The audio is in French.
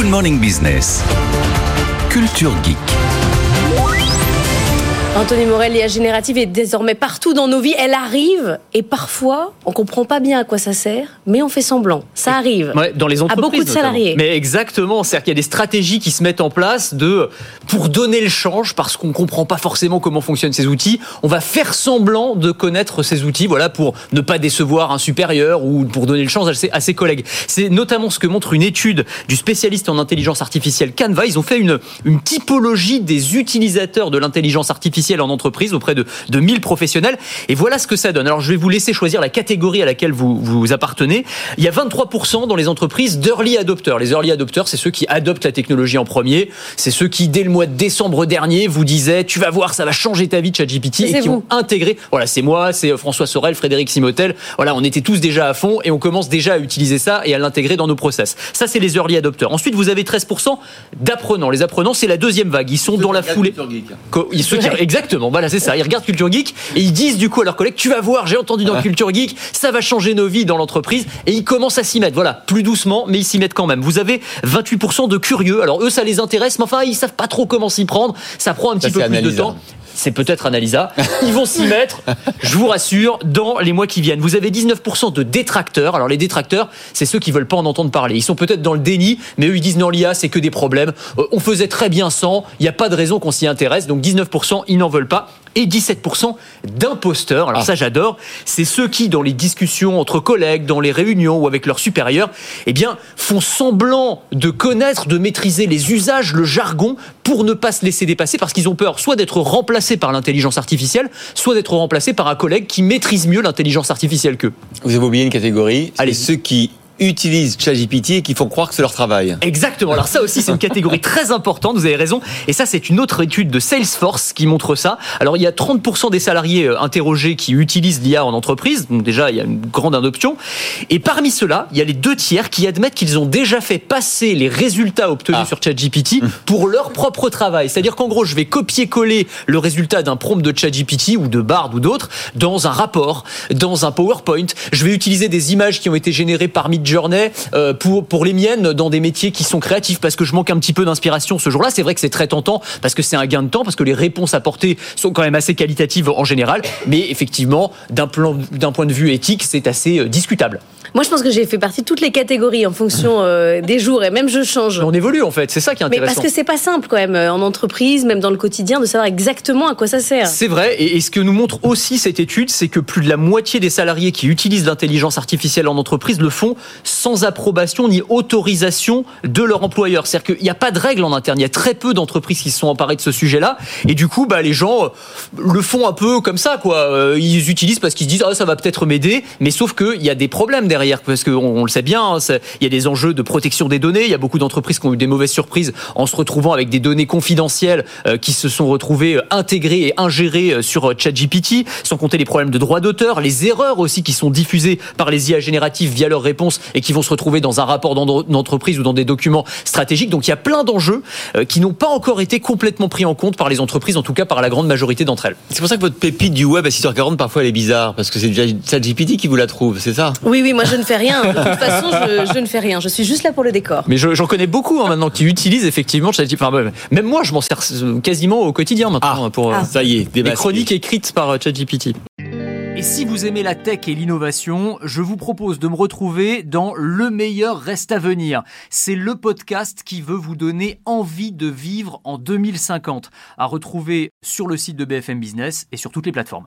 Good Morning Business. Culture Geek. Anthony Morel, l'IA générative est désormais partout dans nos vies. Elle arrive et parfois, on comprend pas bien à quoi ça sert, mais on fait semblant. Ça arrive. Ouais, dans les entreprises. À beaucoup de notamment. salariés. Mais exactement. C'est-à-dire qu'il y a des stratégies qui se mettent en place de, pour donner le change, parce qu'on comprend pas forcément comment fonctionnent ces outils, on va faire semblant de connaître ces outils, voilà, pour ne pas décevoir un supérieur ou pour donner le change à ses, à ses collègues. C'est notamment ce que montre une étude du spécialiste en intelligence artificielle Canva. Ils ont fait une, une typologie des utilisateurs de l'intelligence artificielle en entreprise auprès de, de 1000 professionnels. Et voilà ce que ça donne. Alors, je vais vous laisser choisir la catégorie à laquelle vous, vous appartenez. Il y a 23% dans les entreprises d'early adopters. Les early adopters, c'est ceux qui adoptent la technologie en premier. C'est ceux qui, dès le mois de décembre dernier, vous disaient, tu vas voir, ça va changer ta vie, ChatGPT, et qui vous. ont intégré. Voilà, c'est moi, c'est François Sorel, Frédéric Simotel. Voilà, on était tous déjà à fond et on commence déjà à utiliser ça et à l'intégrer dans nos process. Ça, c'est les early adopters. Ensuite, vous avez 13% d'apprenants. Les apprenants, c'est la deuxième vague. Ils sont dans la foulée. Ceux qui- exactement, voilà, c'est ça. Ils regardent Culture Geek et ils disent du coup à leurs collègues, tu vas voir, j'ai entendu dans Culture Geek, ça va changer nos vies dans l'entreprise. Et ils commencent à s'y mettre. Voilà, plus doucement, mais ils s'y mettent quand même. Vous avez 28% de curieux. Alors eux, ça les intéresse, mais enfin, ils savent pas trop comment s'y prendre. Ça prend un petit Ça, peu plus de temps. C'est peut-être Analysa. Ils vont s'y mettre, je vous rassure, dans les mois qui viennent. Vous avez 19% de détracteurs. Alors les détracteurs, c'est ceux qui veulent pas en entendre parler. Ils sont peut-être dans le déni, mais eux ils disent non l'IA c'est que des problèmes. Euh, on faisait très bien sans. Il n'y a pas de raison qu'on s'y intéresse. Donc 19% ils n'en veulent pas. Et 17% d'imposteurs. Alors Ah. ça j'adore. C'est ceux qui dans les discussions entre collègues, dans les réunions ou avec leurs supérieurs, eh bien font semblant de connaître, de maîtriser les usages, le jargon pour ne pas se laisser dépasser parce qu'ils ont peur soit d'être remplacés par l'intelligence artificielle, soit d'être remplacés par un collègue qui maîtrise mieux l'intelligence artificielle qu'eux. Vous avez oublié une catégorie, c'est Allez. ceux qui utilisent ChatGPT et qui font croire que c'est leur travail. Exactement. Alors ça aussi, c'est une catégorie très importante. Vous avez raison. Et ça, c'est une autre étude de Salesforce qui montre ça. Alors il y a 30% des salariés euh, interrogés qui utilisent l'IA en entreprise. Donc déjà, il y a une grande adoption. Et parmi ceux-là, il y a les deux tiers qui admettent qu'ils ont déjà fait passer les résultats obtenus Ah. sur ChatGPT pour leur propre travail. C'est-à-dire qu'en gros, je vais copier-coller le résultat d'un prompt de ChatGPT ou de Bard ou d'autres dans un rapport, dans un PowerPoint. Je vais utiliser des images qui ont été générées par Midjourney euh, pour pour les miennes dans des métiers qui sont créatifs parce que je manque un petit peu d'inspiration ce jour-là. C'est vrai que c'est très tentant parce que c'est un gain de temps parce que les réponses apportées sont quand même assez qualitatives en général, mais effectivement, d'un point de vue éthique, c'est assez euh, discutable. Moi, je pense que j'ai fait partie de toutes les catégories en fonction euh, des jours et même je change. Mais on évolue en fait, c'est ça qui est Mais intéressant. parce que c'est pas simple quand même euh, en entreprise, même dans le quotidien, de savoir exactement à quoi ça sert. C'est vrai, et, et ce que nous montre aussi cette étude, c'est que plus de la moitié des salariés qui utilisent l'intelligence artificielle en entreprise le font sans approbation ni autorisation de leur employeur. C'est-à-dire qu'il n'y a pas de règles en interne, il y a très peu d'entreprises qui se sont emparées de ce sujet-là, et du coup, bah, les gens euh, le font un peu comme ça, quoi. Ils utilisent parce qu'ils se disent, ah, ça va peut-être m'aider, mais sauf qu'il y a des problèmes derrière, parce qu'on on le sait bien, hein, il y a des enjeux de protection des données, il y a beaucoup d'entreprises qui ont eu des mauvaises surprises en se retrouvant avec des données confidentielles euh, qui se sont retrouvées euh, intégrées et ingérées euh, sur ChatGPT, sans compter les problèmes de droit d'auteur, les erreurs aussi qui sont diffusées par les IA génératives via leurs réponses et qui vont se retrouver dans un rapport d'en- d'entreprise ou dans des documents stratégiques. Donc il y a plein d'enjeux euh, qui n'ont pas encore été complètement pris en compte par les entreprises, en tout cas par la grande majorité d'entre elles. C'est pour ça que votre pépite du web à 6h40, parfois elle est bizarre, parce que c'est déjà ChatGPT qui vous la trouve, c'est ça? Oui, oui, moi je ne fais rien. De toute façon, je, je ne fais rien. Je suis juste là pour le décor. Mais je- j'en connais beaucoup hein, maintenant qui utilisent effectivement ChatGPT. Enfin, même moi, je m'en sers euh, quasiment au quotidien maintenant hein, pour euh, Ah. Ça y est, démasqué. chroniques écrites par euh, ChatGPT. Et si vous aimez la tech et l'innovation, je vous propose de me retrouver dans Le meilleur reste à venir. C'est le podcast qui veut vous donner envie de vivre en 2050, à retrouver sur le site de BFM Business et sur toutes les plateformes.